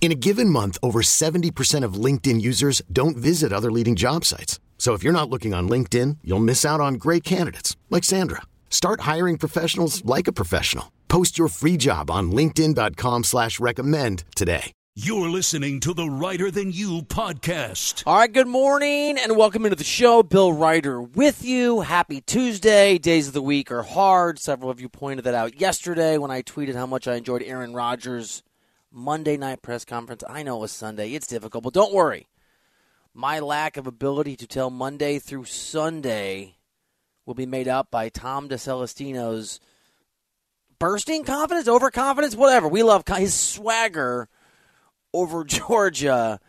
In a given month, over 70% of LinkedIn users don't visit other leading job sites. So if you're not looking on LinkedIn, you'll miss out on great candidates like Sandra. Start hiring professionals like a professional. Post your free job on LinkedIn.com slash recommend today. You're listening to the Reiter Than You podcast. All right, good morning and welcome into the show. Bill Reiter with you. Happy Tuesday. Days of the week are hard. Several of you pointed that out yesterday when I tweeted how much I enjoyed Aaron Rodgers' Monday night press conference. I know it was Sunday. It's difficult, but don't worry. My lack of ability to tell Monday through Sunday will be made up by Tom DeCelestino's bursting confidence, overconfidence, whatever. We love his swagger over Georgia,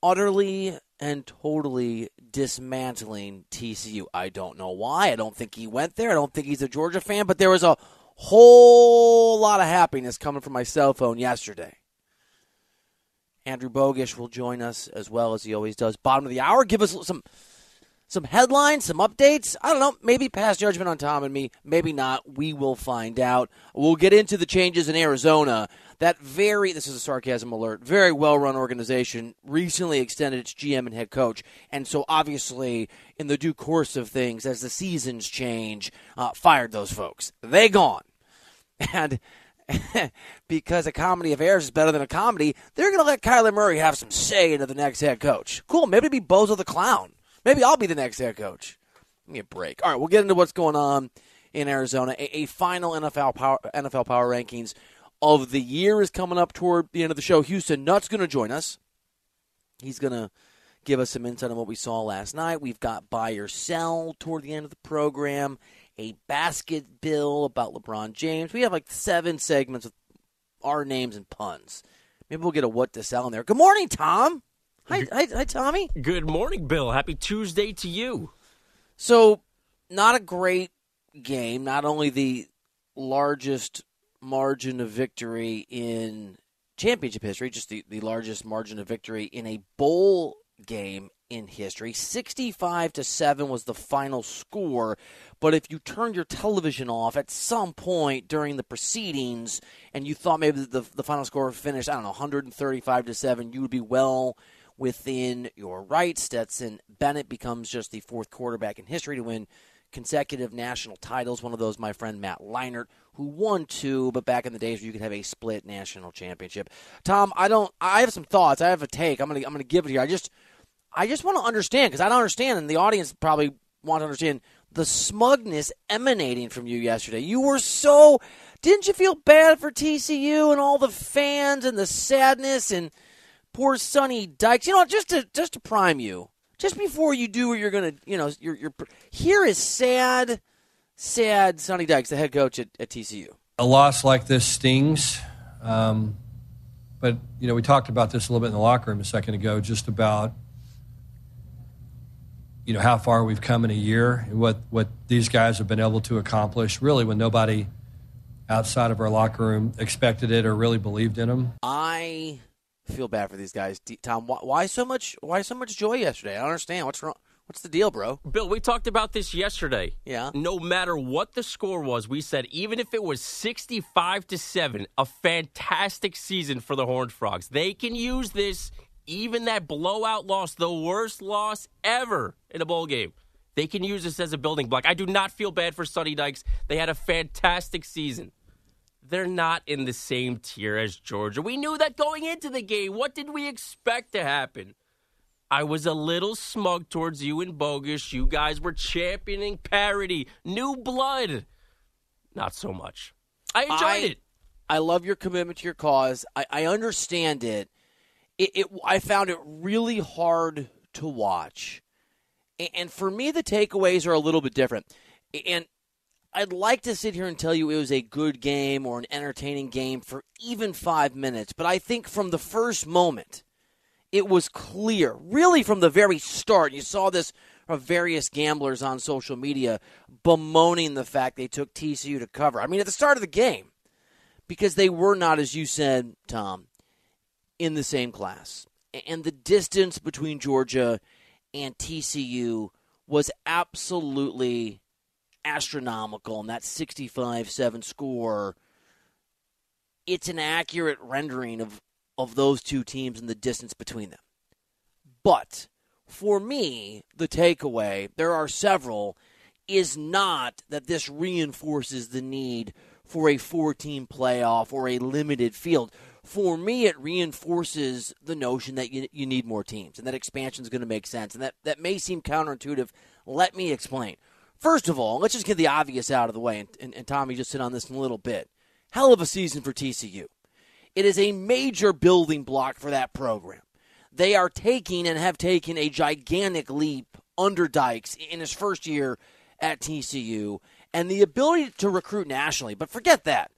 utterly and totally dismantling TCU. I don't know why. I don't think he went there. I don't think he's a Georgia fan, but there was a whole lot of happiness coming from my cell phone yesterday. Andrew Bogusch will join us as well as he always does. Bottom of the hour, give us some some headlines, some updates. I don't know, maybe pass judgment on Tom and me, maybe not. We will find out. We'll get into the changes in Arizona. That very this is a sarcasm alert. Very well run organization recently extended its GM and head coach, and so obviously in the due course of things, as the seasons change, uh, fired those folks. They gone, and because a comedy of errors is better than a comedy, they're going to let Kyler Murray have some say into the next head coach. Cool. Maybe be Bozo the Clown. Maybe I'll be the next head coach. Give me a break. All right, we'll get into what's going on in Arizona. A, a final NFL power, NFL power rankings of the year is coming up toward the end of the show. Houston Nutt's going to join us. He's going to give us some insight on what we saw last night. We've got buy or sell toward the end of the program a basket bill about LeBron James. We have like seven segments with our names and puns. Maybe we'll get a what to sell in there. Good morning, Tom. Hi, hi, hi, Tommy. Good morning, Bill. Happy Tuesday to you. So, not a great game. Not only the largest margin of victory in championship history, just the, the largest margin of victory in a bowl game in history. 65 to 7 was the final score, but if you turned your television off at some point during the proceedings and you thought maybe the, the final score finished, I don't know, 135 to 7, you would be well within your rights. Stetson Bennett becomes just the fourth quarterback in history to win consecutive national titles. One of those, my friend Matt Leinart, who won two, but back in the days where you could have a split national championship. Tom, I don't. I have some thoughts. I have a take. I'm gonna. I'm gonna give it here. I just. I just want to understand because I don't understand, and the audience probably want to understand the smugness emanating from you yesterday. You were so. Didn't you feel bad for TCU and all the fans and the sadness and poor Sonny Dykes? You know, just to just to prime you, just before you do what you're gonna, you know, you're, you're here is sad, sad Sonny Dykes, the head coach at, at TCU. A loss like this stings. Um, but you know, we talked about this a little bit in the locker room a second ago, just about you know how far we've come in a year and what what these guys have been able to accomplish. Really, when nobody outside of our locker room expected it or really believed in them. I feel bad for these guys, Tom. Why, why so much? Why so much joy yesterday? I don't understand. What's wrong? What's the deal, bro? Bill, we talked about this yesterday. Yeah. No matter what the score was, we said even if it was 65 to 7, a fantastic season for the Horned Frogs. They can use this even that blowout loss, the worst loss ever in a bowl game. They can use this as a building block. I do not feel bad for Sonny Dykes. They had a fantastic season. They're not in the same tier as Georgia. We knew that going into the game. What did we expect to happen? I was a little smug towards you and Bogus. You guys were championing parity, new blood. Not so much. I enjoyed I, it. I love your commitment to your cause. I, I understand it. It, it. I found it really hard to watch. And, for me, the takeaways are a little bit different. And I'd like to sit here and tell you it was a good game or an entertaining game for even five minutes. But I think from the first moment, it was clear, really from the very start. You saw this of various gamblers on social media bemoaning the fact they took TCU to cover. I mean, at the start of the game, because they were not, as you said, Tom, in the same class. And the distance between Georgia and TCU was absolutely astronomical. And that 65 7 score, it's an accurate rendering of, of those two teams and the distance between them. But for me, the takeaway, there are several, is not that this reinforces the need for a four team playoff or a limited field. For me, it reinforces the notion that you, you need more teams and that expansion is going to make sense. And that, that may seem counterintuitive. Let me explain. First of all, let's just get the obvious out of the way, and, and, and Tommy just hit on this in a little bit. Hell of a season for TCU. It is a major building block for that program. They are taking and have taken a gigantic leap under Dykes in his first year at TCU and the ability to recruit nationally. But forget that.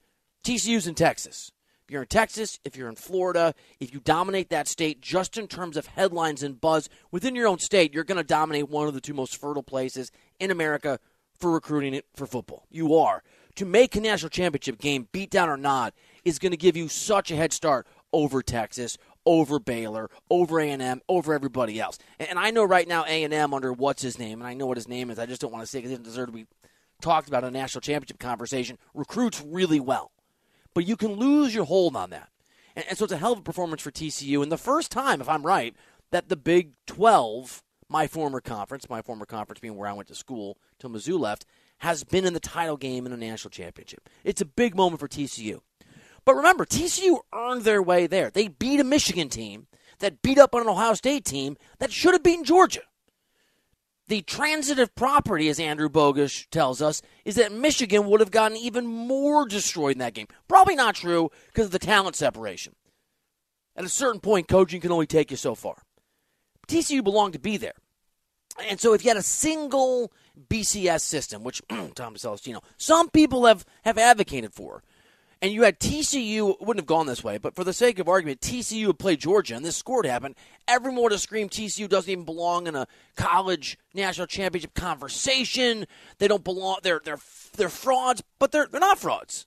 TCU's in Texas. If you're in Texas, if you're in Florida, if you dominate that state just in terms of headlines and buzz within your own state, you're going to dominate one of the two most fertile places in America for recruiting it for football. You are. To make a national championship game, beat down or not, is going to give you such a head start over Texas, over Baylor, over A&M, over everybody else. And I know right now A&M under what's his name, and I know what his name is. I just don't want to say because he doesn't deserve to be talked about in a national championship conversation. Recruits really well, but you can lose your hold on that. And, and so it's a hell of a performance for TCU. And the first time, if I'm right, that the Big 12, my former conference, my former conference being where I went to school till Mizzou left, has been in the title game in a national championship. It's a big moment for TCU. But remember, TCU earned their way there. They beat a Michigan team that beat up on an Ohio State team that should have beaten Georgia. The transitive property, as Andrew Bogusch tells us, is that Michigan would have gotten even more destroyed in that game. Probably not true because of the talent separation. At a certain point, coaching can only take you so far. TCU belonged to be there. And so if you had a single BCS system, which Tom Celestino, some people have, have advocated for, and you had TCU wouldn't have gone this way, but for the sake of argument, TCU would play Georgia, and this score would happen. Everyone would have screamed TCU doesn't even belong in a college national championship conversation. They don't belong. They're they're they're frauds, but they're they're not frauds.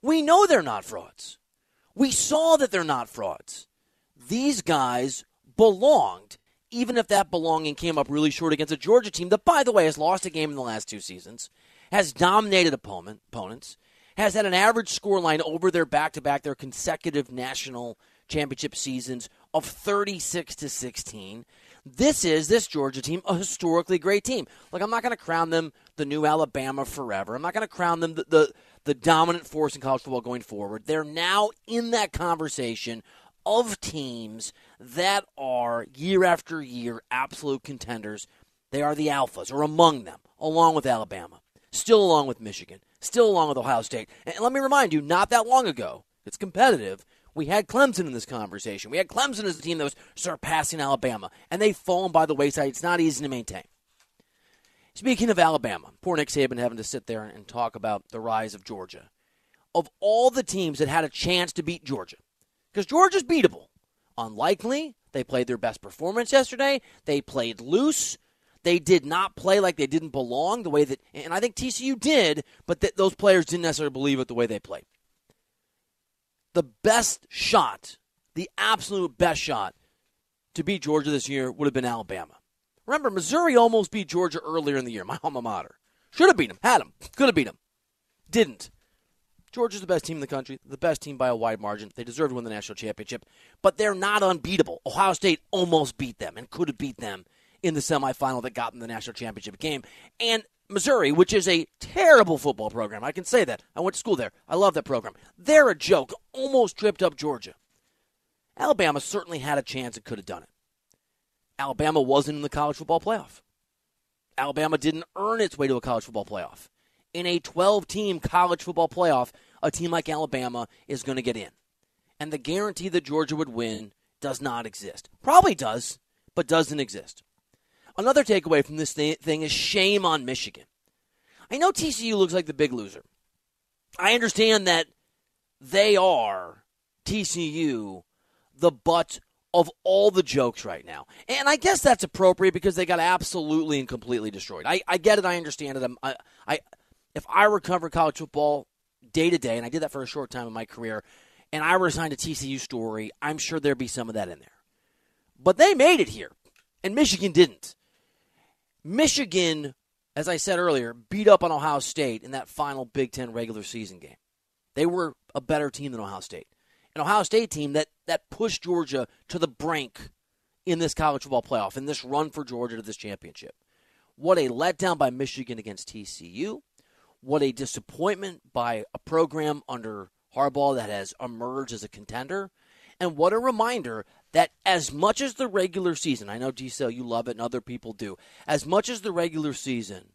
We know they're not frauds. We saw that they're not frauds. These guys belonged, even if that belonging came up really short against a Georgia team that, by the way, has lost a game in the last two seasons, has dominated opponent, opponents has had an average scoreline over their back to back, their consecutive national championship seasons of 36 to 16. This is this Georgia team a historically great team. Like I'm not going to crown them the new Alabama forever. I'm not going to crown them the, the the dominant force in college football going forward. They're now in that conversation of teams that are year after year absolute contenders. They are the alphas or among them, along with Alabama, still along with Michigan, still along with Ohio State. And let me remind you, not that long ago, it's competitive. We had Clemson in this conversation. We had Clemson as a team that was surpassing Alabama, and they've fallen by the wayside. It's not easy to maintain. Speaking of Alabama, poor Nick Saban having to sit there and talk about the rise of Georgia. Of all the teams that had a chance to beat Georgia, because Georgia's beatable, unlikely. They played their best performance yesterday. They played loose. They did not play like they didn't belong the way that, and I think TCU did, but th- those players didn't necessarily believe it the way they played. The best shot, the absolute best shot to beat Georgia this year would have been Alabama. Remember, Missouri almost beat Georgia earlier in the year, my alma mater. Should have beat them, had them, could have beat them. Didn't. Georgia's the best team in the country, the best team by a wide margin. They deserve to win the national championship, but they're not unbeatable. Ohio State almost beat them and could have beat them in the semifinal that got them the national championship game. And Missouri, which is a terrible football program, I can say that. I went to school there. I love that program. They're a joke. Almost tripped up Georgia. Alabama certainly had a chance and could have done it. Alabama wasn't in the college football playoff. Alabama didn't earn its way to a college football playoff. In a 12 team college football playoff, a team like Alabama is going to get in. And the guarantee that Georgia would win does not exist. Probably does, but doesn't exist. Another takeaway from this thing is shame on Michigan. I know TCU looks like the big loser. I understand that they are, TCU, the butt of all the jokes right now. And I guess that's appropriate because they got absolutely and completely destroyed. I, I get it. I understand it. I'm, I, I, if I were covering college football day to day, and I did that for a short time in my career, and I were assigned a TCU story, I'm sure there'd be some of that in there. But they made it here, and Michigan didn't. Michigan, as I said earlier, beat up on Ohio State in that final Big Ten regular season game. They were a better team than Ohio State. An Ohio State team that, that pushed Georgia to the brink in this college football playoff, in this run for Georgia to this championship. What a letdown by Michigan against TCU. What a disappointment by a program under Harbaugh that has emerged as a contender. And what a reminder that as much as the regular season, I know Giselle, you love it and other people do, as much as the regular season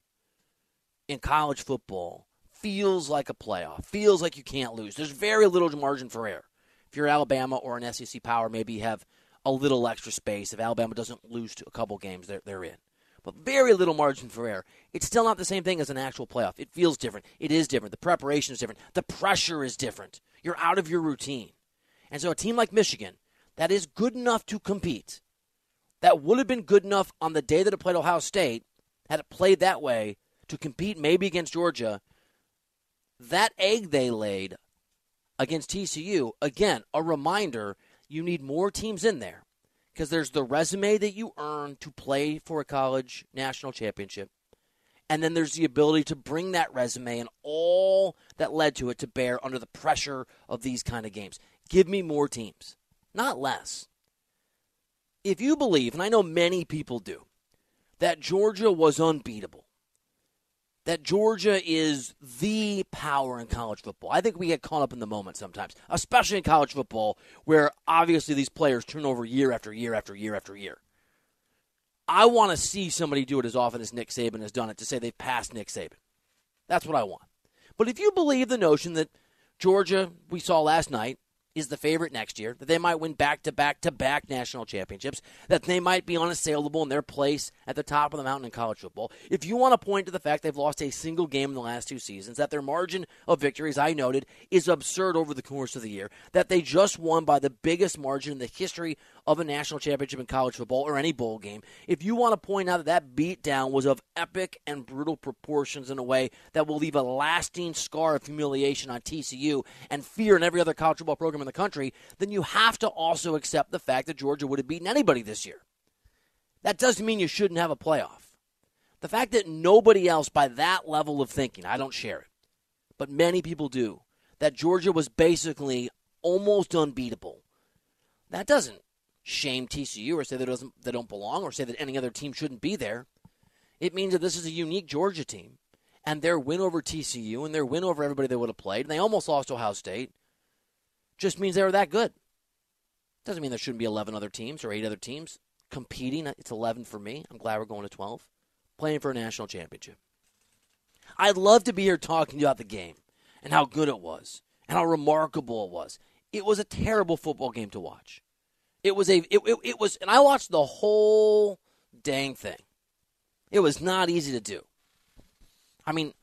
in college football feels like a playoff, feels like you can't lose, there's very little margin for error. If you're Alabama or an SEC power, maybe you have a little extra space. If Alabama doesn't lose to a couple games, they're, they're in. But very little margin for error. It's still not the same thing as an actual playoff. It feels different. It is different. The preparation is different. The pressure is different. You're out of your routine. And so a team like Michigan that is good enough to compete, that would have been good enough on the day that it played Ohio State, had it played that way, to compete maybe against Georgia, that egg they laid against TCU, again, a reminder you need more teams in there because there's the resume that you earn to play for a college national championship. And then there's the ability to bring that resume and all that led to it to bear under the pressure of these kind of games. Give me more teams, not less. If you believe, and I know many people do, that Georgia was unbeatable, that Georgia is the power in college football. I think we get caught up in the moment sometimes, especially in college football, where obviously these players turn over year after year after year after year. I want to see somebody do it as often as Nick Saban has done it to say they've passed Nick Saban. That's what I want. But if you believe the notion that Georgia, we saw last night, is the favorite next year, that they might win back to back to back national championships, that they might be unassailable in their place at the top of the mountain in college football. If you want to point to the fact they've lost a single game in the last two seasons, that their margin of victory, as I noted, is absurd over the course of the year, that they just won by the biggest margin in the history of a national championship in college football or any bowl game, if you want to point out that that beatdown was of epic and brutal proportions in a way that will leave a lasting scar of humiliation on TCU and fear in every other college football program in the country, then you have to also accept the fact that Georgia would have beaten anybody this year. That doesn't mean you shouldn't have a playoff. The fact that nobody else by that level of thinking, I don't share it, but many people do, that Georgia was basically almost unbeatable. That doesn't shame TCU or say that doesn't they don't belong or say that any other team shouldn't be there. It means that this is a unique Georgia team, and their win over TCU and their win over everybody they would have played, and they almost lost Ohio State, just means they were that good. Doesn't mean there shouldn't be 11 other teams or eight other teams competing. It's 11 for me. I'm glad we're going to 12, playing for a national championship. I'd love to be here talking about the game and how good it was and how remarkable it was. It was a terrible football game to watch. It was a it, it, it was and I watched the whole dang thing. It was not easy to do. I mean,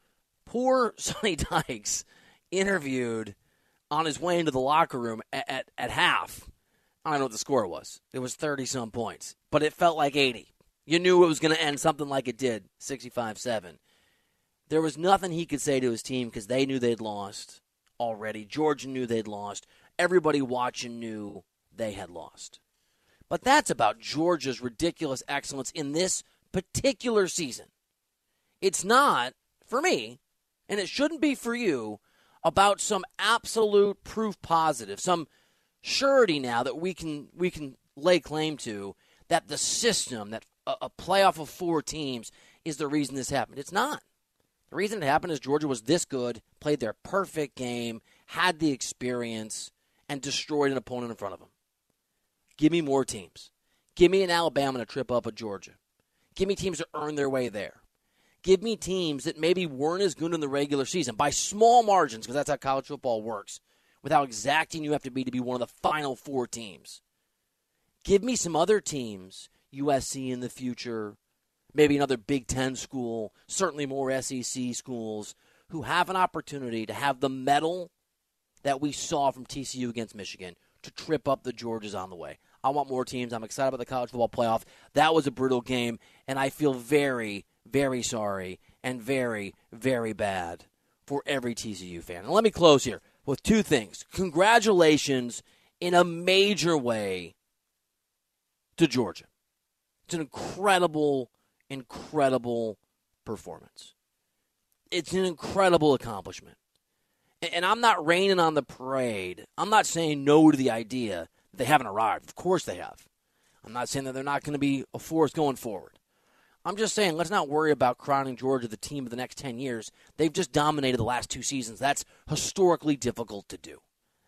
poor Sonny Dykes interviewed on his way into the locker room at, at, at half. I don't know what the score was. It was 30 some points, but it felt like 80. You knew it was going to end something like it did 65 7. There was nothing he could say to his team because they knew they'd lost already. Georgia knew they'd lost. Everybody watching knew they had lost. But that's about Georgia's ridiculous excellence in this particular season. It's not, for me, and it shouldn't be for you, about some absolute proof positive, some surety now that we can we can lay claim to that the system, that a, a playoff of four teams is the reason this happened. It's not. The reason it happened is Georgia was this good, played their perfect game, had the experience, and destroyed an opponent in front of them. Give me more teams. Give me an Alabama to trip up a Georgia. Give me teams to earn their way there. Give me teams that maybe weren't as good in the regular season by small margins, because that's how college football works, with how exacting you have to be to be one of the final four teams. Give me some other teams, USC in the future, maybe another Big Ten school, certainly more SEC schools, who have an opportunity to have the mettle that we saw from TCU against Michigan to trip up the Georges on the way. I want more teams. I'm excited about the college football playoff. That was a brutal game, and I feel very, very sorry and very, very bad for every TCU fan. And let me close here with two things. Congratulations in a major way to Georgia. It's an incredible, incredible performance. It's an incredible accomplishment. And I'm not raining on the parade. I'm not saying no to the idea that they haven't arrived. Of course they have. I'm not saying that they're not going to be a force going forward. I'm just saying, let's not worry about crowning Georgia the team of the next 10 years. They've just dominated the last two seasons. That's historically difficult to do.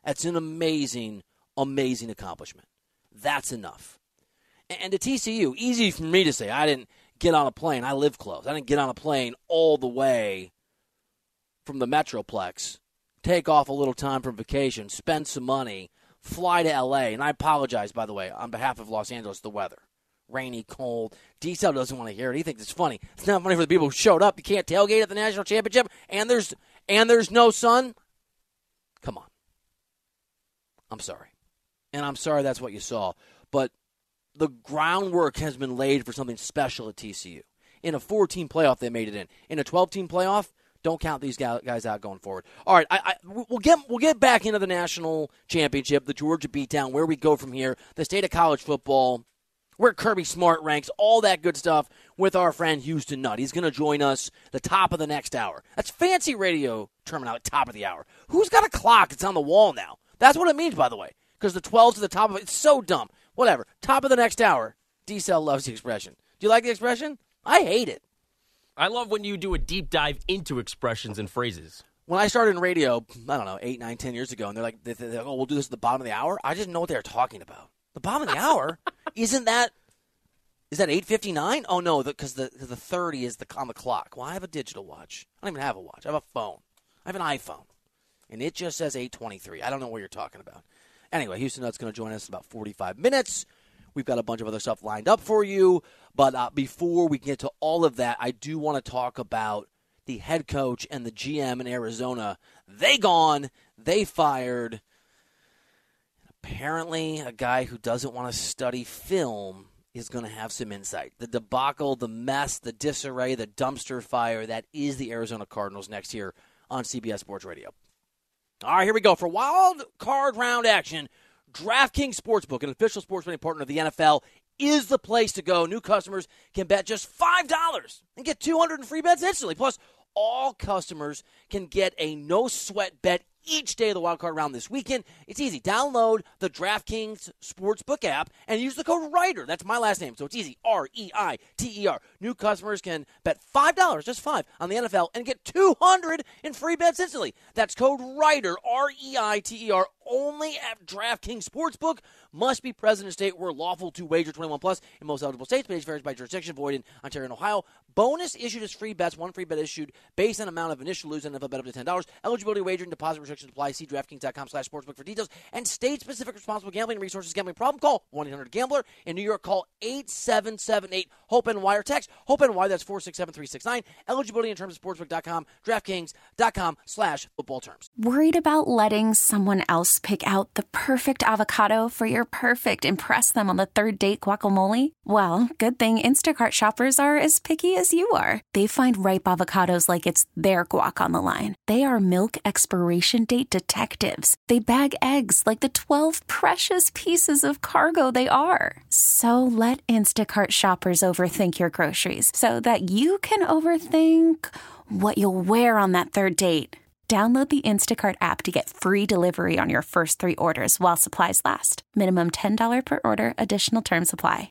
That's an amazing, amazing accomplishment. That's enough. And to TCU, easy for me to say. I didn't get on a plane. I live close. I didn't get on a plane all the way from the Metroplex, take off a little time from vacation, spend some money, fly to LA. And I apologize, by the way, on behalf of Los Angeles, the weather. Rainy, cold. Diesel doesn't want to hear it. He thinks it's funny. It's not funny for the people who showed up. You can't tailgate at the national championship, and there's and there's no sun. Come on. I'm sorry, and I'm sorry that's what you saw. But the groundwork has been laid for something special at TCU. In a 14 playoff, they made it in. In a 12 team playoff, don't count these guys out going forward. All right, I, I, we'll get we'll get back into the national championship, the Georgia beatdown, where we go from here, the state of college football where Kirby Smart ranks, all that good stuff with our friend Houston Nutt. He's going to join us the top of the next hour. That's fancy radio terminology, top of the hour. Who's got a clock that's on the wall now? That's what it means, by the way, because the 12's to the top of it, it's so dumb. Whatever. Top of the next hour. D-Cell loves the expression. Do you like the expression? I hate it. I love when you do a deep dive into expressions and phrases. When I started in radio, I don't know, eight, nine, ten years ago, and they're like, they're like, oh, we'll do this at the bottom of the hour. I didn't know what they're talking about. The bottom of the hour? Isn't that is that 8:59? Oh no, because the, the, the 30 is the on the clock. Well, I have a digital watch. I don't even have a watch. I have a phone. I have an iPhone, and it just says 8:23. I don't know what you're talking about. Anyway, Houston Nutt's going to join us in about 45 minutes. We've got a bunch of other stuff lined up for you, but uh, before we get to all of that, I do want to talk about the head coach and the GM in Arizona. They gone. They fired. Apparently, a guy who doesn't want to study film is going to have some insight. The debacle, the mess, the disarray, the dumpster fire that is the Arizona Cardinals next year on CBS Sports Radio. All right, here we go. For wild card round action, DraftKings Sportsbook, an official sports betting partner of the NFL, is the place to go. New customers can bet just $5 and get 200 in free bets instantly. Plus, all customers can get a no sweat bet each day of the wild card round this weekend. It's easy. Download the DraftKings Sportsbook app and use the code REITER. That's my last name, so it's easy. R E I T E R. New customers can bet $5, just 5 on the NFL and get 200 in free bets instantly. That's code REITER, R E I T E R, only at DraftKings Sportsbook. Must be present in a state where lawful to wager 21 plus in most eligible states. But age varies by jurisdiction. Void in Ontario and Ohio. Bonus issued as free bets. One free bet issued based on amount of initial lose and if a bet up to $10. Eligibility wagering deposit restrictions apply. See DraftKings.com slash sportsbook for details. And state-specific responsible gambling resources. Gambling problem? Call 1-800-GAMBLER. In New York, call 8778 hope and wire text hope and wire that's 467369 eligibility in terms of sportsbook.com draftkings.com slash football terms worried about letting someone else pick out the perfect avocado for your perfect impress them on the third date guacamole well good thing instacart shoppers are as picky as you are they find ripe avocados like it's their guac on the line they are milk expiration date detectives they bag eggs like the 12 precious pieces of cargo they are so let instacart shoppers overthink your groceries so that you can overthink what you'll wear on that third date. Download the Instacart app to get free delivery on your first three orders while supplies last. Minimum $10 per order, additional term supply.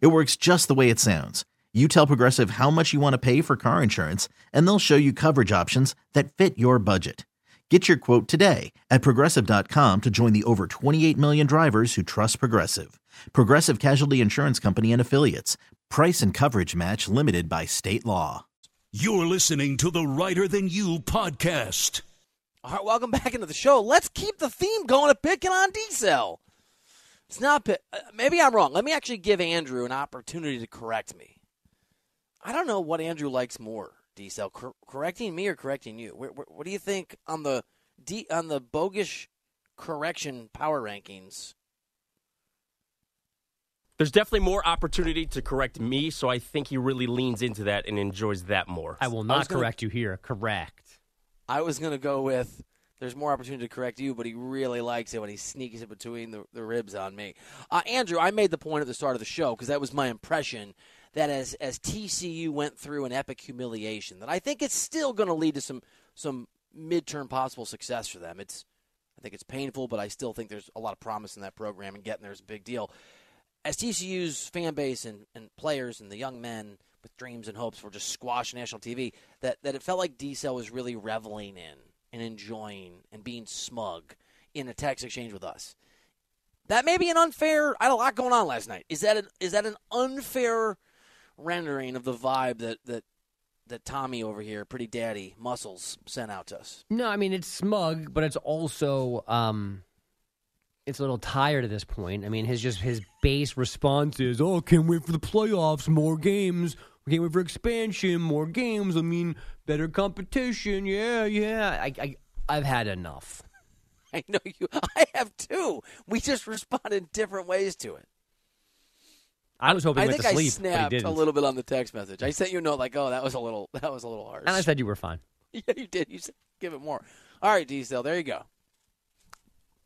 It works just the way it sounds. You tell Progressive how much you want to pay for car insurance, and they'll show you coverage options that fit your budget. Get your quote today at progressive.com to join the over 28 million drivers who trust Progressive. Progressive Casualty Insurance Company and Affiliates. Price and coverage match limited by state law. You're listening to the Reiter Than You podcast. All right, welcome back into the show. Let's keep the theme going of picking on D-Cell. It's not. Uh, maybe I'm wrong. Let me actually give Andrew an opportunity to correct me. I don't know what Andrew likes more, D-Cell, cor- correcting me or correcting you. What, what, what do you think on the D on the bogus correction power rankings? There's definitely more opportunity to correct me, so I think he really leans into that and enjoys that more. I will not I correct gonna, you here. Correct. I was going to go with there's more opportunity to correct you, but he really likes it when he sneaks it between the, the ribs on me. Uh, Andrew, I made the point at the start of the show because that was my impression that as as TCU went through an epic humiliation, that I think it's still going to lead to some some midterm possible success for them. It's I think it's painful, but I still think there's a lot of promise in that program, and getting there is a big deal as TCU's fan base and, and players and the young men with dreams and hopes were just squashed national TV, that, that it felt like D-Cell was really reveling in and enjoying and being smug in a tax exchange with us. That may be an unfair. I had a lot going on last night. Is that an, is that an unfair rendering of the vibe that that that Tommy over here, pretty daddy muscles, sent out to us? No, I mean it's smug, but it's also um, it's a little tired at this point. I mean, his just his base response is, "Oh, can't wait for the playoffs, more games. We can't wait for expansion, more games. I mean, better competition. Yeah, yeah. I, I I've had enough." I know you. I have too. We just respond in different ways to it. I was hoping I think to sleep, I snapped a little bit on the text message. I sent you a note like, "Oh, that was a little, that was a little harsh." And I said you were fine. Yeah, you did. You said give it more. All right, Diesel. There you go.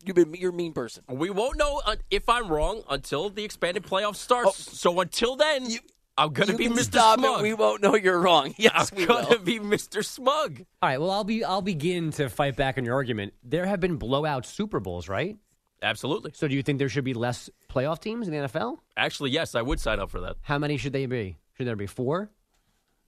You've been you're a mean person. We won't know uh, if I'm wrong until the expanded playoff starts. Oh, so until then, you, I'm gonna be Mr. Stop Smug. It. We won't know you're wrong. Yes, I'm we gonna will. be Mr. Smug. All right. Well, I'll be I'll begin to fight back on your argument. There have been blowout Super Bowls, right? Absolutely. So, do you think there should be less playoff teams in the NFL? Actually, yes, I would sign up for that. How many should they be? Should there be four?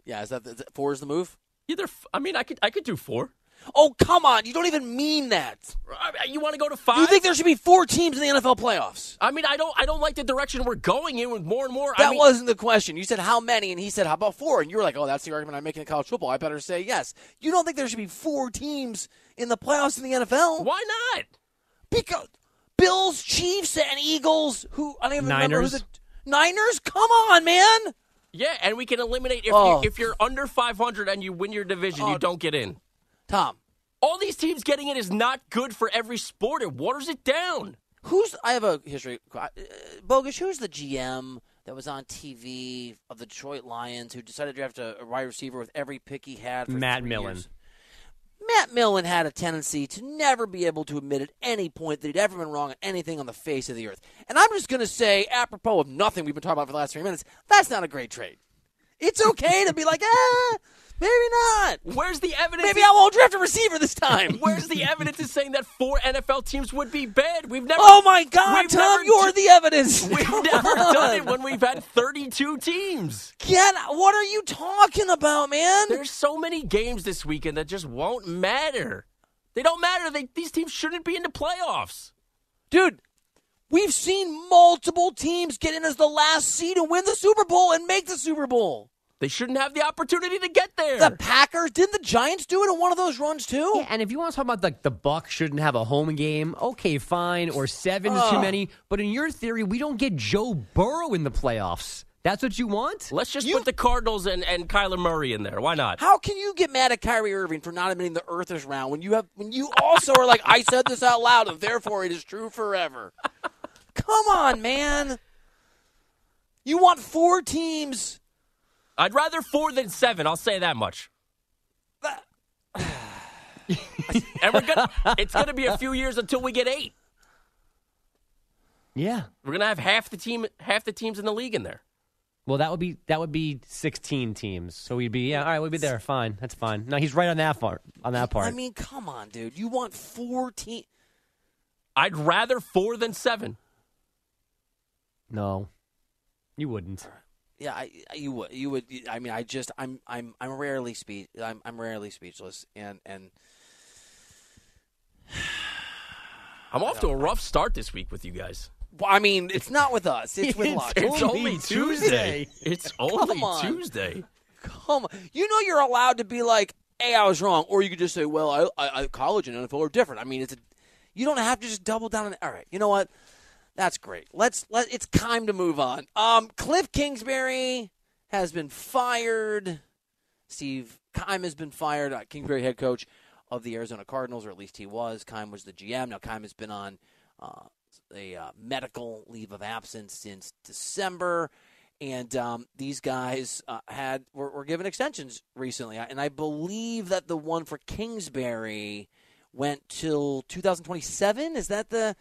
Yeah, is that, is that four is the move? Either. I mean, I could I could do four. Oh, come on. You don't even mean that. Uh, you want to go to five? You think there should be four teams in the NFL playoffs? I mean, I don't I don't like the direction we're going in with more and more. That I mean, wasn't the question. You said how many, and he said how about four? And you were like, oh, that's the argument I'm making in college football. I better say yes. You don't think there should be four teams in the playoffs in the NFL? Why not? Because Bills, Chiefs, and Eagles, who I don't even Niners. remember who the Niners? Come on, man. Yeah, and we can eliminate if, Oh. you, if you're under 500 and you win your division, you Oh. don't get in. Tom, All these teams getting in is not good for every sport. It waters it down. who's I have a history. Uh, Bogus, who's the GM that was on TV of the Detroit Lions who decided to draft a, a wide receiver with every pick he had? For Matt Millen. years? Matt Millen had a tendency to never be able to admit at any point that he'd ever been wrong on anything on the face of the earth. And I'm just going to say, apropos of nothing we've been talking about for the last three minutes, that's not a great trade. It's okay to be like, ah, maybe not. Where's the evidence? Maybe I won't draft a receiver this time. Where's the evidence in saying that four NFL teams would be bad? We've never. Oh my God, Tom, you're d- the evidence. We've Come never done it when we've had 32 teams. Get, what are you talking about, man? There's so many games this weekend that just won't matter. They don't matter. They, these teams shouldn't be in the playoffs. Dude, we've seen multiple teams get in as the last seed and win the Super Bowl and make the Super Bowl. They shouldn't have the opportunity to get there. The Packers, didn't the Giants do it in one of those runs too? Yeah, and if you want to talk about like the Buck shouldn't have a home game, okay, fine, or seven is too many. But in your theory, we don't get Joe Burrow in the playoffs. That's what you want? Let's just put the Cardinals and, and Kyler Murray in there. Why not? How can you get mad at Kyrie Irving for not admitting the earth is round when you have when you also are like, I said this out loud and therefore it is true forever? Come on, man. You want four teams I'd rather four than seven. I'll say that much. and we're gonna. It's gonna be a few years until we get eight. Yeah. We're gonna have half the team, half the teams in the league in there. Well, that would be that would be sixteen teams. So we'd be yeah. All right, we'd be there. Fine, that's fine. No, he's right on that part. On that part. I mean, come on, dude. You want four teams I'd rather four than seven. no, you wouldn't. Yeah, I, you would. You would. I mean, I just, I'm, I'm, I'm rarely speech. I'm, I'm rarely speechless, and and I'm off to a rough start this week with you guys. Well, I mean, it's not with us. It's with Lux. It's only Tuesday. It's only Come. Tuesday. Come on. You know you're allowed to be like, hey, I was wrong. Or you could just say, well, I, I, I college and NFL are different. I mean, it's a, you don't have to just double down on All right, you know what? That's great. Let's let it's time to move on. Um, Cliff Kingsbury has been fired. Steve Keim has been fired. Uh, Kingsbury head coach of the Arizona Cardinals, or at least he was. Keim was the GM. Now Keim has been on uh, a uh, medical leave of absence since December, and um, these guys uh, had were, were given extensions recently, and I believe that the one for Kingsbury went till 2027. Is that the?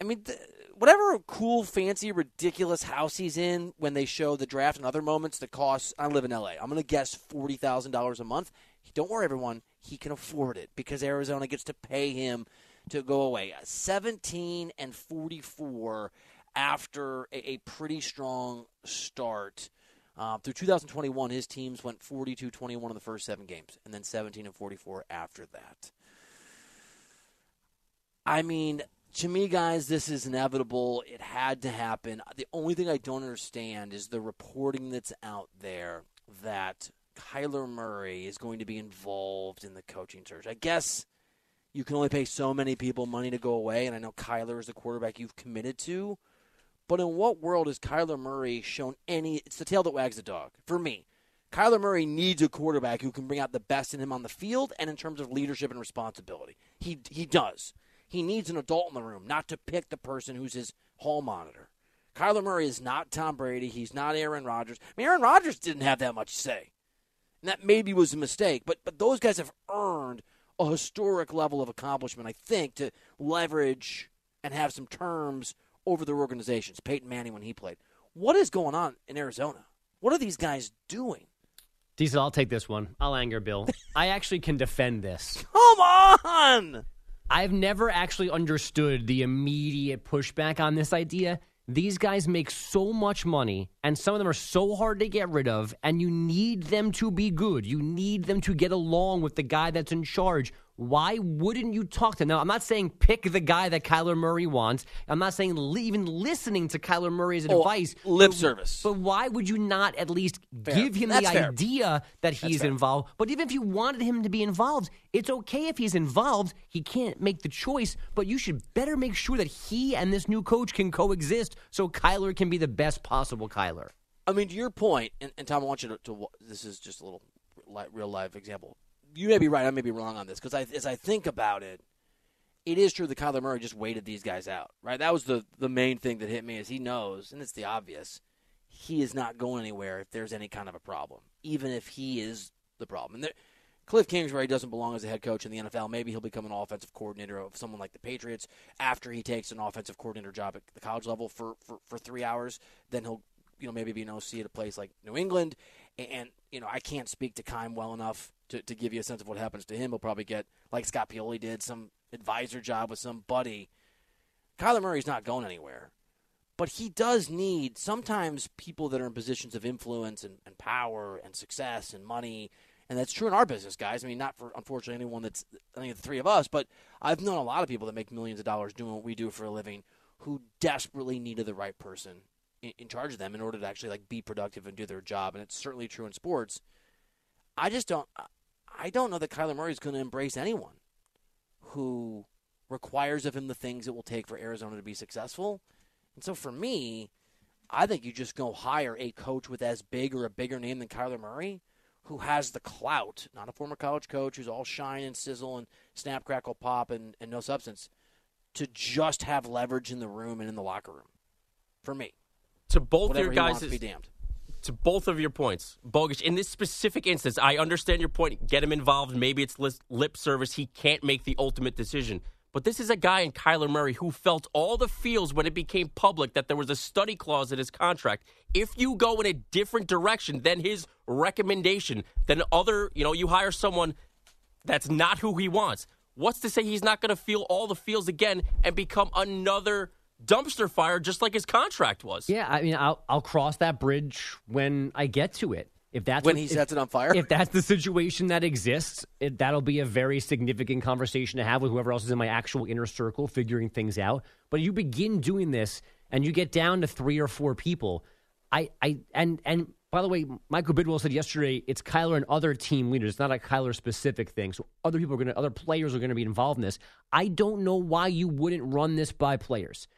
I mean, the, whatever cool, fancy, ridiculous house he's in when they show the draft and other moments that costs. I live in LA. I'm going to guess forty thousand dollars a month. Don't worry, everyone. He can afford it because Arizona gets to pay him to go away. 17 and 44 after a, a pretty strong start. Uh, through 2021, his teams went 42 21 in the first seven games, and then 17 and 44 after that. I mean, to me, guys, this is inevitable. It had to happen. The only thing I don't understand is the reporting that's out there that Kyler Murray is going to be involved in the coaching search. I guess you can only pay so many people money to go away, and I know Kyler is the quarterback you've committed to. But in what world has Kyler Murray shown any? It's the tail that wags the dog. For me, Kyler Murray needs a quarterback who can bring out the best in him on the field and in terms of leadership and responsibility. He he does. He needs an adult in the room, not to pick the person who's his hall monitor. Kyler Murray is not Tom Brady. He's not Aaron Rodgers. I mean, Aaron Rodgers didn't have that much to say. And that maybe was a mistake, but but those guys have earned a historic level of accomplishment, I think, to leverage and have some terms over their organizations. Peyton Manning when he played. What is going on in Arizona? What are these guys doing? Diesel, I'll take this one. I'll anger Bill. I actually can defend this. Come on! I've never actually understood the immediate pushback on this idea. These guys make so much money, and some of them are so hard to get rid of, and you need them to be good. You need them to get along with the guy that's in charge. Why wouldn't you talk to them? Now, I'm not saying pick the guy that Kyler Murray wants. I'm not saying even listening to Kyler Murray's Oh, advice. lip but- service. But why would you not at least Fair. give him That's the fair. idea that he's involved? But even if you wanted him to be involved, it's okay if he's involved. He can't make the choice, but you should better make sure that he and this new coach can coexist so Kyler can be the best possible Kyler. I mean, to your point, and, and Tom, I want you to, to. This is just a little real live example. You may be right. I may be wrong on this because as I think about it, it is true that Kyler Murray just waited these guys out. Right. That was the the main thing that hit me is he knows, and it's the obvious. He is not going anywhere if there's any kind of a problem, even if he is the problem. And there, Cliff Kingsbury doesn't belong as a head coach in the NFL. Maybe he'll become an offensive coordinator of someone like the Patriots after he takes an offensive coordinator job at the college level for, for, for three hours. Then he'll you know maybe be an OC at a place like New England. And you know I can't speak to Keim well enough to, to give you a sense of what happens to him. He'll probably get like Scott Pioli did some advisor job with some buddy. Kyler Murray's not going anywhere. But he does need sometimes people that are in positions of influence and, and power and success and money. And that's true in our business, guys. I mean, not for unfortunately anyone that's I think the three of us, but I've known a lot of people that make millions of dollars doing what we do for a living who desperately needed the right person in, in charge of them in order to actually like be productive and do their job. And it's certainly true in sports. I just don't I don't know that Kyler Murray is going to embrace anyone who requires of him the things it will take for Arizona to be successful. And so for me, I think you just go hire a coach with as big or a bigger name than Kyler Murray, who has the clout, not a former college coach who's all shine and sizzle and snap, crackle, pop, and, and no substance, to just have leverage in the room and in the locker room. For me, To both whatever your guys' to be damned. to both of your points, Bogusch, in this specific instance, I understand your point. Get him involved. Maybe it's lip service. He can't make the ultimate decision. But this is a guy in Kyler Murray who felt all the feels when it became public that there was a study clause in his contract. If you go in a different direction than his recommendation, then other, you know, you hire someone that's not who he wants. What's to say he's not going to feel all the feels again and become another dumpster fire just like his contract was? Yeah, I mean, I'll I'll cross that bridge when I get to it. If that's When what- he if- sets it on fire? if that's the situation that exists, it, that'll be a very significant conversation to have with whoever else is in my actual inner circle, figuring things out. But you begin doing this, and you get down to three or four people. I, I, and and by the way, Michael Bidwill said yesterday it's Kyler and other team leaders. It's not a Kyler specific thing. So other people are going to, other players are going to be involved in this. I don't know why you wouldn't run this by players.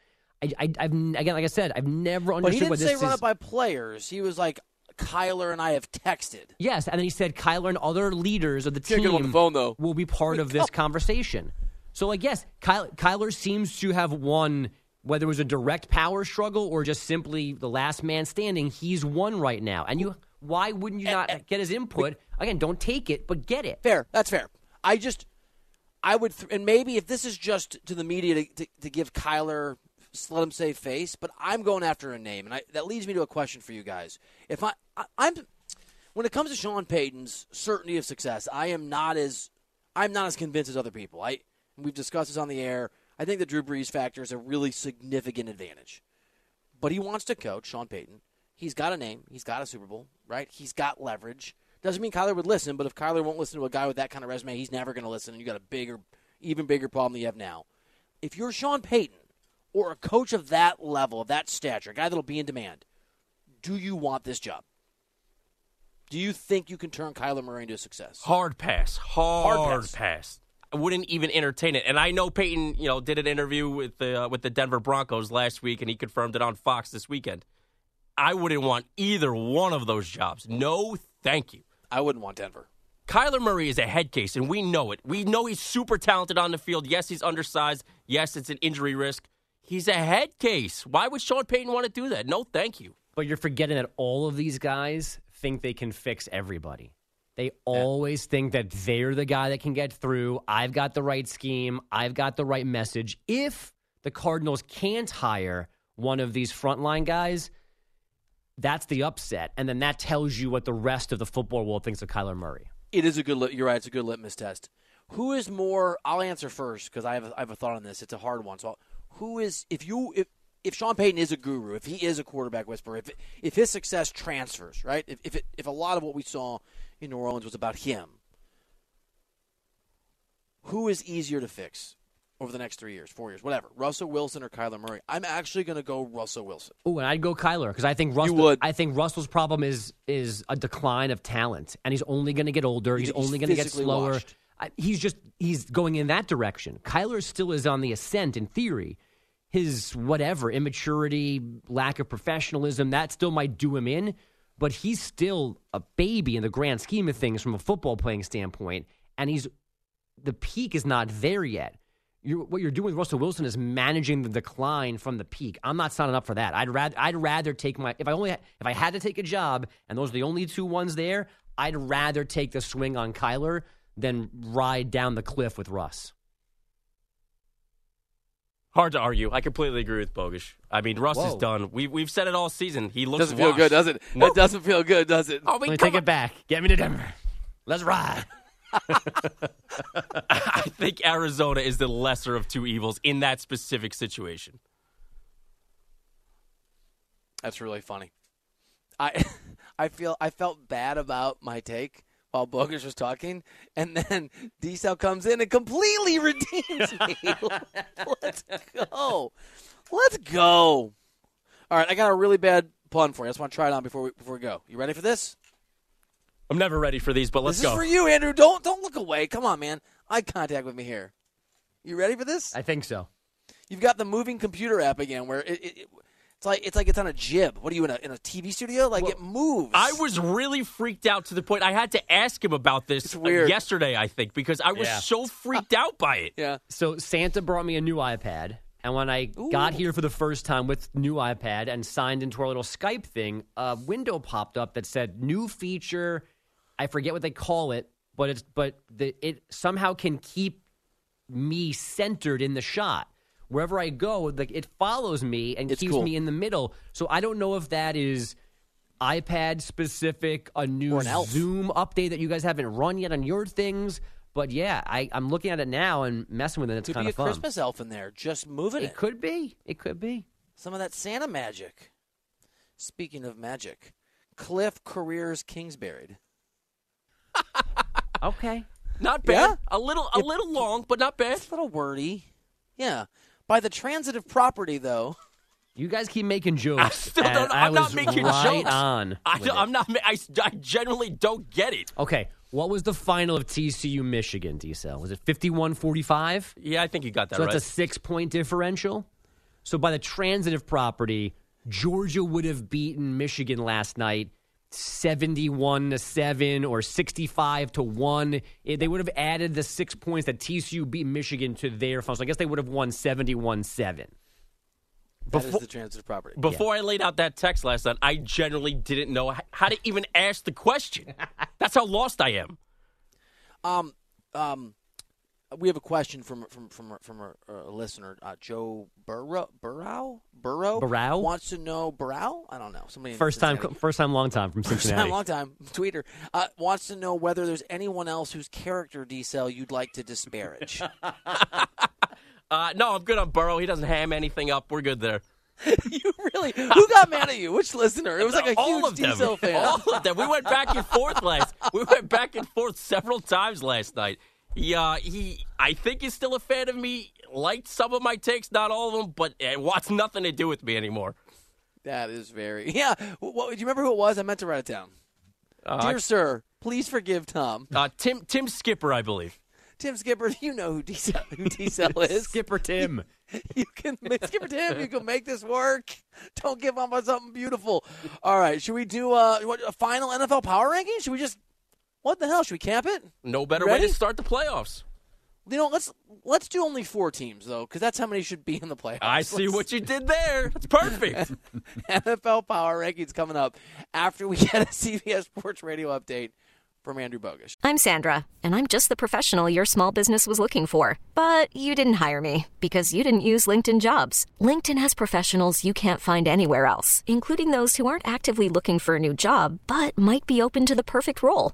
I, I, I've again, like I said, I've never understood. But he didn't what say run is. it by players. He was like, Kyler and I have texted. Yes, and then he said Kyler and other leaders of the Can't team on the phone, though. will be part of this conversation. So, like, yes, Kyler, Kyler seems to have won, whether it was a direct power struggle or just simply the last man standing. He's won right now, and you. Why wouldn't you eh, not eh, get his input? Again, don't take it, but get it. Fair. That's fair. I just, I would, th- and maybe if this is just to the media to, to, to give Kyler, just let him save face, but I'm going after a name, and I, that leads me to a question for you guys. If I, I, I'm, when it comes to Sean Payton's certainty of success, I am not as, I'm not as convinced as other people. I, we've discussed this on the air. I think the Drew Brees factor is a really significant advantage, but he wants to coach Sean Payton. He's got a name. He's got a Super Bowl, right? He's got leverage. Doesn't mean Kyler would listen, but if Kyler won't listen to a guy with that kind of resume, he's never going to listen, and you got a bigger, even bigger problem than you have now. If you're Sean Payton or a coach of that level, of that stature, a guy that'll be in demand, do you want this job? Do you think you can turn Kyler Murray into a success? Hard pass. Hard, Hard pass. pass. I wouldn't even entertain it. And I know Payton, you know, did an interview with the uh, with the Denver Broncos last week, and he confirmed it on Fox this weekend. I wouldn't want either one of those jobs. No, thank you. I wouldn't want Denver. Kyler Murray is a head case, and we know it. We know he's super talented on the field. Yes, he's undersized. Yes, it's an injury risk. He's a head case. Why would Sean Payton want to do that? No, thank you. But you're forgetting that all of these guys think they can fix everybody. They always think that they're the guy that can get through. I've got the right scheme. I've got the right message. If the Cardinals can't hire one of these frontline guys, that's the upset. And then that tells you what the rest of the football world thinks of Kyler Murray. It is a good. Lit- you're right. It's a good litmus test. Who is more? I'll answer first because I have a, I have a thought on this. It's a hard one. So, who is if you if if Sean Payton is a guru, if he is a quarterback whisperer, if if his success transfers, right? If if, it, if a lot of what we saw in New Orleans was about him, who is easier to fix over the next three years, four years, whatever? Russell Wilson or Kyler Murray? I'm actually going to go Russell Wilson. Oh, and I'd go Kyler because I think Russell. would. I think Russell's problem is is a decline of talent, and he's only going to get older. He's, He's only going to get slower. washed. He's just he's going in that direction. Kyler still is on the ascent in theory. His whatever immaturity, lack of professionalism, that still might do him in, but he's still a baby in the grand scheme of things from a football playing standpoint, and he's the peak is not there yet. You're, what you're doing with Russell Wilson is managing the decline from the peak. I'm not signing up for that. I'd rather I'd rather take my if I only if I had to take a job and those are the only two ones there, I'd rather take the swing on Kyler than ride down the cliff with Russ. Hard to argue. I completely agree with Bogusch. I mean, Russ is done. We've we've said it all season. He looks Doesn't feel washed. good, does it? No. It doesn't feel good, does it? Oh, I Let me come take it back. Get me to Denver. Let's ride. I think Arizona is the lesser of two evils in that specific situation. That's really funny. I I feel I felt bad about my take while Bogusch was talking, and then Diesel comes in and completely redeems me. Let's go. Let's go. All right, I got a really bad pun for you. I just want to try it on before we before we go. You ready for this? I'm never ready for these, but let's this go. This is for you, Andrew. Don't don't look away. Come on, man. Eye contact with me here. You ready for this? I think so. You've got the moving computer app again, where it, it, it it's like it's like it's on a jib. What are you in a in a TV studio? Like it moves. I was really freaked out to the point I had to ask him about this It's uh, weird. yesterday, I think, because I was Yeah. so freaked out by it. yeah. So Santa brought me a new iPad, and when I got here for the first time with new iPad and signed into our little Skype thing, a window popped up that said "new feature." I forget what they call it, but it's but the, it somehow can keep me centered in the shot. Wherever I go, like it follows me and It's keeps cool. me in the middle. So I don't know if that is iPad specific, a new Or an elf. Zoom update that you guys haven't run yet on your things. But yeah, I, I'm looking at it now and messing with it. It's Could kind be a of fun. Christmas elf in there, just moving it. It could be. It could be. Some of that Santa magic. Speaking of magic, Cliff Careers Kingsbury. Okay. Not bad. Yeah? A little, a little long, but not bad. It's a little wordy. Yeah. By the transitive property, though. You guys keep making jokes. I still don't- I I'm not making right jokes. on. I I'm not. I, I genuinely don't get it. Okay, what was the final of TCU Michigan, Diesel? Was it 51-45? Yeah, I think you got that So right. that's a six-point differential. So by the transitive property, Georgia would have beaten Michigan last night 71 to 7 or 65 to 1. Eh, They would have added the 6 points that TCU beat Michigan to their final. So I guess they would have won 71-7. That is Before- the transitive property. Before I laid out that text last night, I generally didn't know how to even ask the question. That's how lost I am. Um, um, we have a question from from from from a, a listener, uh, Joe Burrow. Burrow. Burrow. Burrow? wants to know Burrow. I don't know. Somebody First time first time long time from First Cincinnati. time, long time. Tweeter uh, wants to know whether there's anyone else whose character Diesel you'd like to disparage. Uh, no, I'm good on Burrow. He doesn't ham anything up. We're good there. you really? Who got mad at you? Which listener? It was like a All huge of them. Diesel fan. All of them. We went back and forth last. We went back and forth several times last night. Yeah, he. I think he's still a fan of me. Liked some of my takes, not all of them, but it wants nothing to do with me anymore. That is very yeah. What, do you remember who it was? I meant to write it down. Uh, Dear sir, please forgive Tom. uh, Tim Tim Skipper, I believe. Tim Skipper, you know who Diesel, who Diesel is. Skipper Tim. You can Skipper Tim. You can make this work. Don't give up on something beautiful. All right, should we do uh, what, a final NFL power ranking? Should we just what the hell? Should we camp it? No better Ready? way to start the playoffs. You know, let's let's do only four teams though, because that's how many should be in the playoffs. I see Let's- what you did there. That's perfect. NFL power rankings coming up after we get a CBS Sports Radio update from Andrew Bogusch. I'm Sandra, and I'm just the professional your small business was looking for. But you didn't hire me because you didn't use LinkedIn jobs. LinkedIn has professionals you can't find anywhere else, including those who aren't actively looking for a new job but might be open to the perfect role,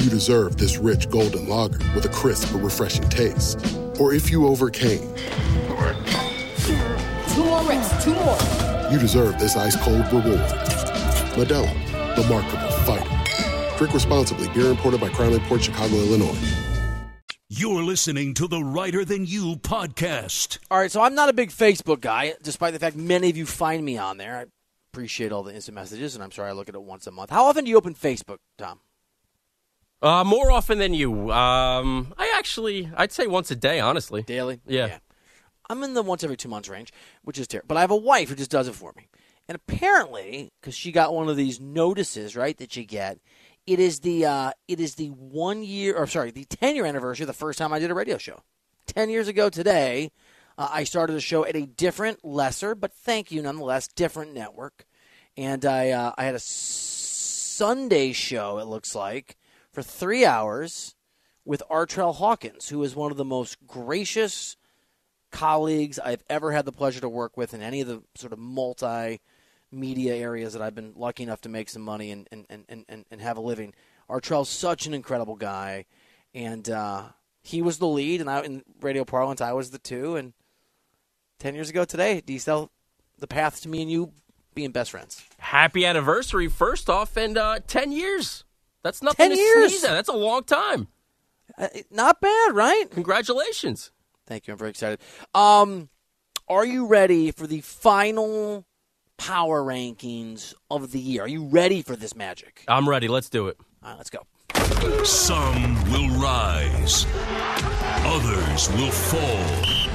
you deserve this rich golden lager with a crisp but refreshing taste. Or if you overcame, Two more reps, two more. you deserve this ice cold reward. Modelo, the Markable Fighter. Drink responsibly. Beer imported by Crown Port Chicago, Illinois. You're listening to the Reiter Than You podcast. All right, so I'm not a big Facebook guy, despite the fact many of you find me on there. I appreciate all the instant messages, and I'm sorry I look at it once a month. How often do you open Facebook, Tom? Uh, more often than you. Um, I actually, I'd say once a day, honestly. Daily? Yeah. I'm in the once every two months range, which is terrible. But I have a wife who just does it for me. And apparently, because she got one of these notices, right, that you get, it is the uh, it is the one year, or sorry, the ten year anniversary of the first time I did a radio show. Ten years ago today, uh, I started a show at a different, lesser, but thank you nonetheless, different network. And I uh, I had a Sunday show. It looks like for three hours with Artrell Hawkins, who is one of the most gracious colleagues I've ever had the pleasure to work with in any of the sort of multi media areas that I've been lucky enough to make some money and, and, and, and, and have a living. Artrell's such an incredible guy. And uh, he was the lead, and I, in radio parlance, I was the two. And 10 years ago today, Diesel, the path to me and you being best friends. Happy anniversary, first off, and uh, 10 years. That's nothing 10 to years? sneeze at. That's a long time. Uh, not bad, right? Congratulations. Thank you. I'm very excited. Um, are you ready for the final power rankings of the year. Are you ready for this magic? I'm ready. Let's do it. All right, let's go. Some will rise, others will fall.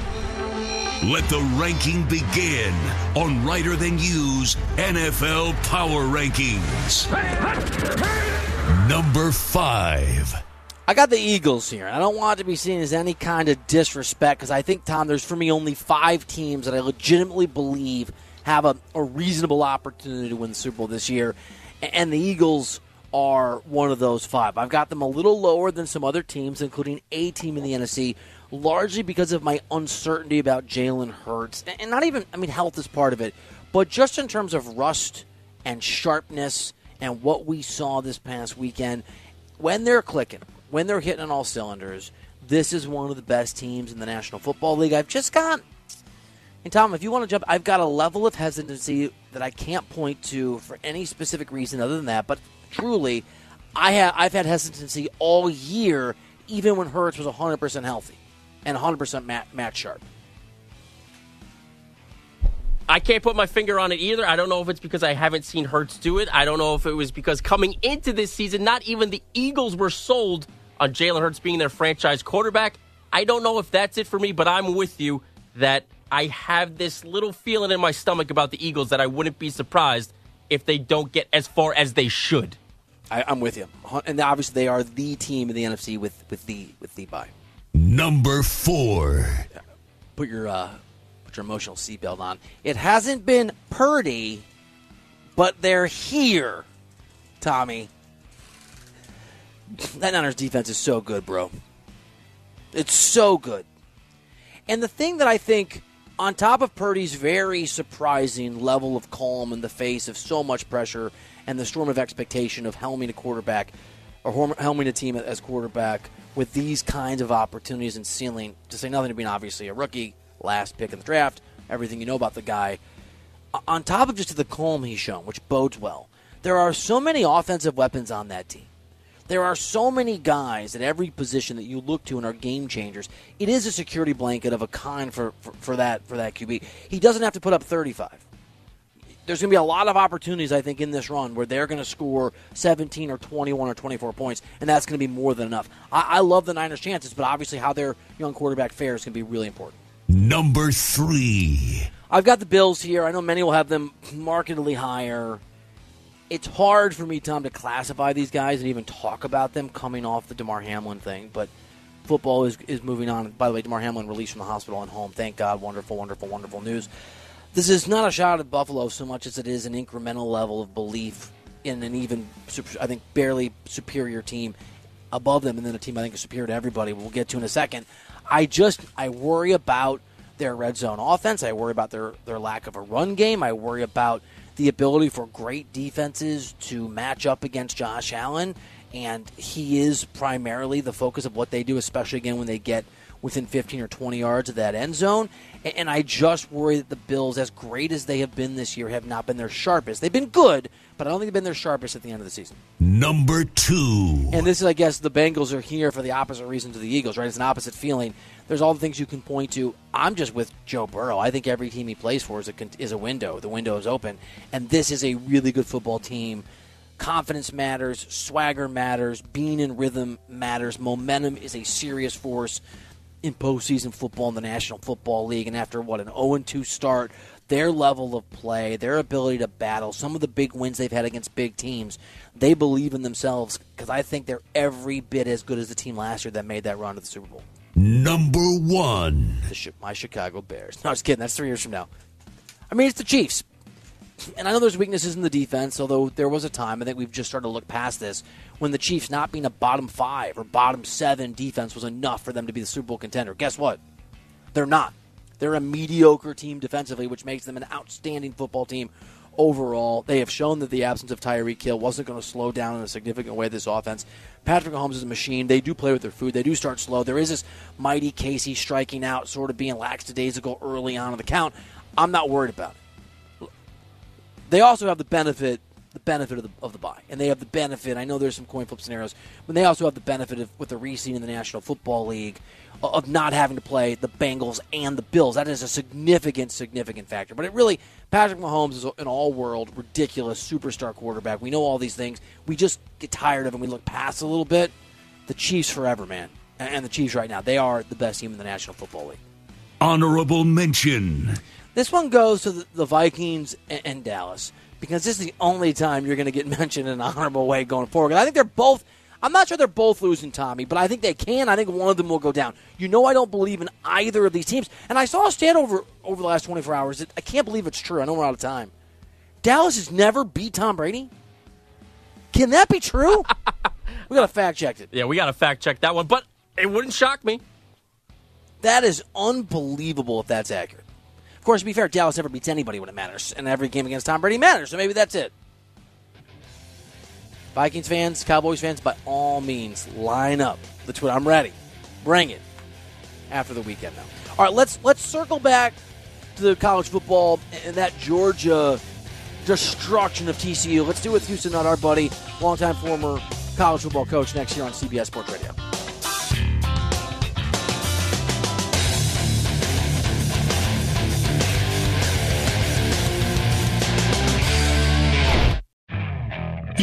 Let the ranking begin on Reiter Than You's NFL Power Rankings. Number five. I got the Eagles here. I don't want it to be seen as any kind of disrespect because I think, Tom, there's for me only five teams that I legitimately believe have a, a reasonable opportunity to win the Super Bowl this year. And the Eagles are one of those five. I've got them a little lower than some other teams, including a team in the NFC, largely because of my uncertainty about Jalen Hurts. And not even, I mean, health is part of it, but just in terms of rust and sharpness and what we saw this past weekend, when they're clicking, when they're hitting on all cylinders, this is one of the best teams in the National Football League. I've just got, and Tom, if you want to jump, I've got a level of hesitancy that I can't point to for any specific reason other than that. But truly, I have I've had hesitancy all year, even when Hurts was 100 percent healthy and 100 percent match sharp. I can't put my finger on it either. I don't know if it's because I haven't seen Hurts do it. I don't know if it was because coming into this season, not even the Eagles were sold on Jalen Hurts being their franchise quarterback. I don't know if that's it for me, but I'm with you that I have this little feeling in my stomach about the Eagles that I wouldn't be surprised if they don't get as far as they should. I, am with you, and obviously they are the team in the NFC with with the with the bye. Number four. Put your uh, put your emotional seatbelt on. It hasn't been Purdy, but they're here, Tommy. That Niners defense is so good, bro. It's so good. And the thing that I think, on top of Purdy's very surprising level of calm in the face of so much pressure and the storm of expectation of helming a quarterback or helming a team as quarterback with these kinds of opportunities and ceiling, to say nothing to being obviously a rookie, last pick in the draft, everything you know about the guy. On top of just the calm he's shown, which bodes well, there are so many offensive weapons on that team. There are so many guys at every position that you look to and are game changers. It is a security blanket of a kind for, for, for that for that QB. He doesn't have to put up 35. There's going to be a lot of opportunities, I think, in this run where they're going to score 17 or 21 or 24 points, and that's going to be more than enough. I, I love the Niners' chances, but obviously how their young quarterback fares can be really important. Number three. I've got the Bills here. I know many will have them markedly higher it's hard for me, Tom, to classify these guys and even talk about them coming off the Damar Hamlin thing. But football is, is moving on. By the way, Damar Hamlin released from the hospital and home. Thank God. Wonderful, wonderful, wonderful news. This is not a shot at Buffalo so much as it is an incremental level of belief in an even, I think, barely superior team above them, and then a team I think is superior to everybody. We'll get to in a second. I just I worry about their red zone offense. I worry about their their lack of a run game. I worry about the ability for great defenses to match up against Josh Allen, and he is primarily the focus of what they do, especially again when they get within 15 or 20 yards of that end zone. And I just worry that the Bills, as great as they have been this year, have not been their sharpest. They've been good, but I don't think they've been their sharpest at the end of the season. Number two. And this is, I guess, the Bengals are here for the opposite reason to the Eagles, right? It's an opposite feeling. There's all the things you can point to. I'm just with Joe Burrow. I think every team he plays for is a, is a window. The window is open. And this is a really good football team. Confidence matters, swagger matters, being in rhythm matters, momentum is a serious force in postseason football in the National Football League. And after what an 0 2 start, their level of play, their ability to battle, some of the big wins they've had against big teams, they believe in themselves because I think they're every bit as good as the team last year that made that run to the Super Bowl. Number one. my Chicago Bears. No, I was kidding. That's three years from now. I mean, it's the Chiefs. And I know there's weaknesses in the defense, although there was a time, I think we've just started to look past this, when the Chiefs not being a bottom five or bottom seven defense was enough for them to be the Super Bowl contender. Guess what? They're not. They're a mediocre team defensively, which makes them an outstanding football team overall. They have shown that the absence of Tyreek Hill wasn't going to slow down in a significant way this offense. Patrick Mahomes is a machine. They do play with their food. They do start slow. There is this mighty Casey striking out, sort of being lackadaisical early on in the count. I'm not worried about it. They also have the benefit the benefit of the of the bye, and they have the benefit. I know there's some coin flip scenarios, but they also have the benefit of with the reseeding in the National Football League of not having to play the Bengals and the Bills. That is a significant, significant factor. But it really, Patrick Mahomes is an all-world, ridiculous superstar quarterback. We know all these things. We just get tired of him. We look past a little bit. The Chiefs forever, man, and the Chiefs right now. They are the best team in the National Football League. Honorable mention. This one goes to the, the Vikings and, and, Dallas because this is the only time you're going to get mentioned in an honorable way going forward. And I think they're both. I'm not sure they're both losing Tommy, but I think they can. I think one of them will go down. You know, I don't believe in either of these teams. And I saw a stat over over the last 24 hours. That I can't believe it's true. I know we're out of time. Dallas has never beat Tom Brady. Can that be true? we got to fact check it. Yeah, we got to fact check that one, but it wouldn't shock me. That is unbelievable if that's accurate. Of course, to be fair, Dallas never beats anybody when it matters, and every game against Tom Brady matters, so maybe that's it. Vikings fans, Cowboys fans, by all means, line up. The Twitter. I'm ready. Bring it. After the weekend, now. All right, let's let's circle back to the college football and that Georgia destruction of TCU. Let's do it with Houston Nutt our buddy, longtime former college football coach, next year on CBS Sports Radio.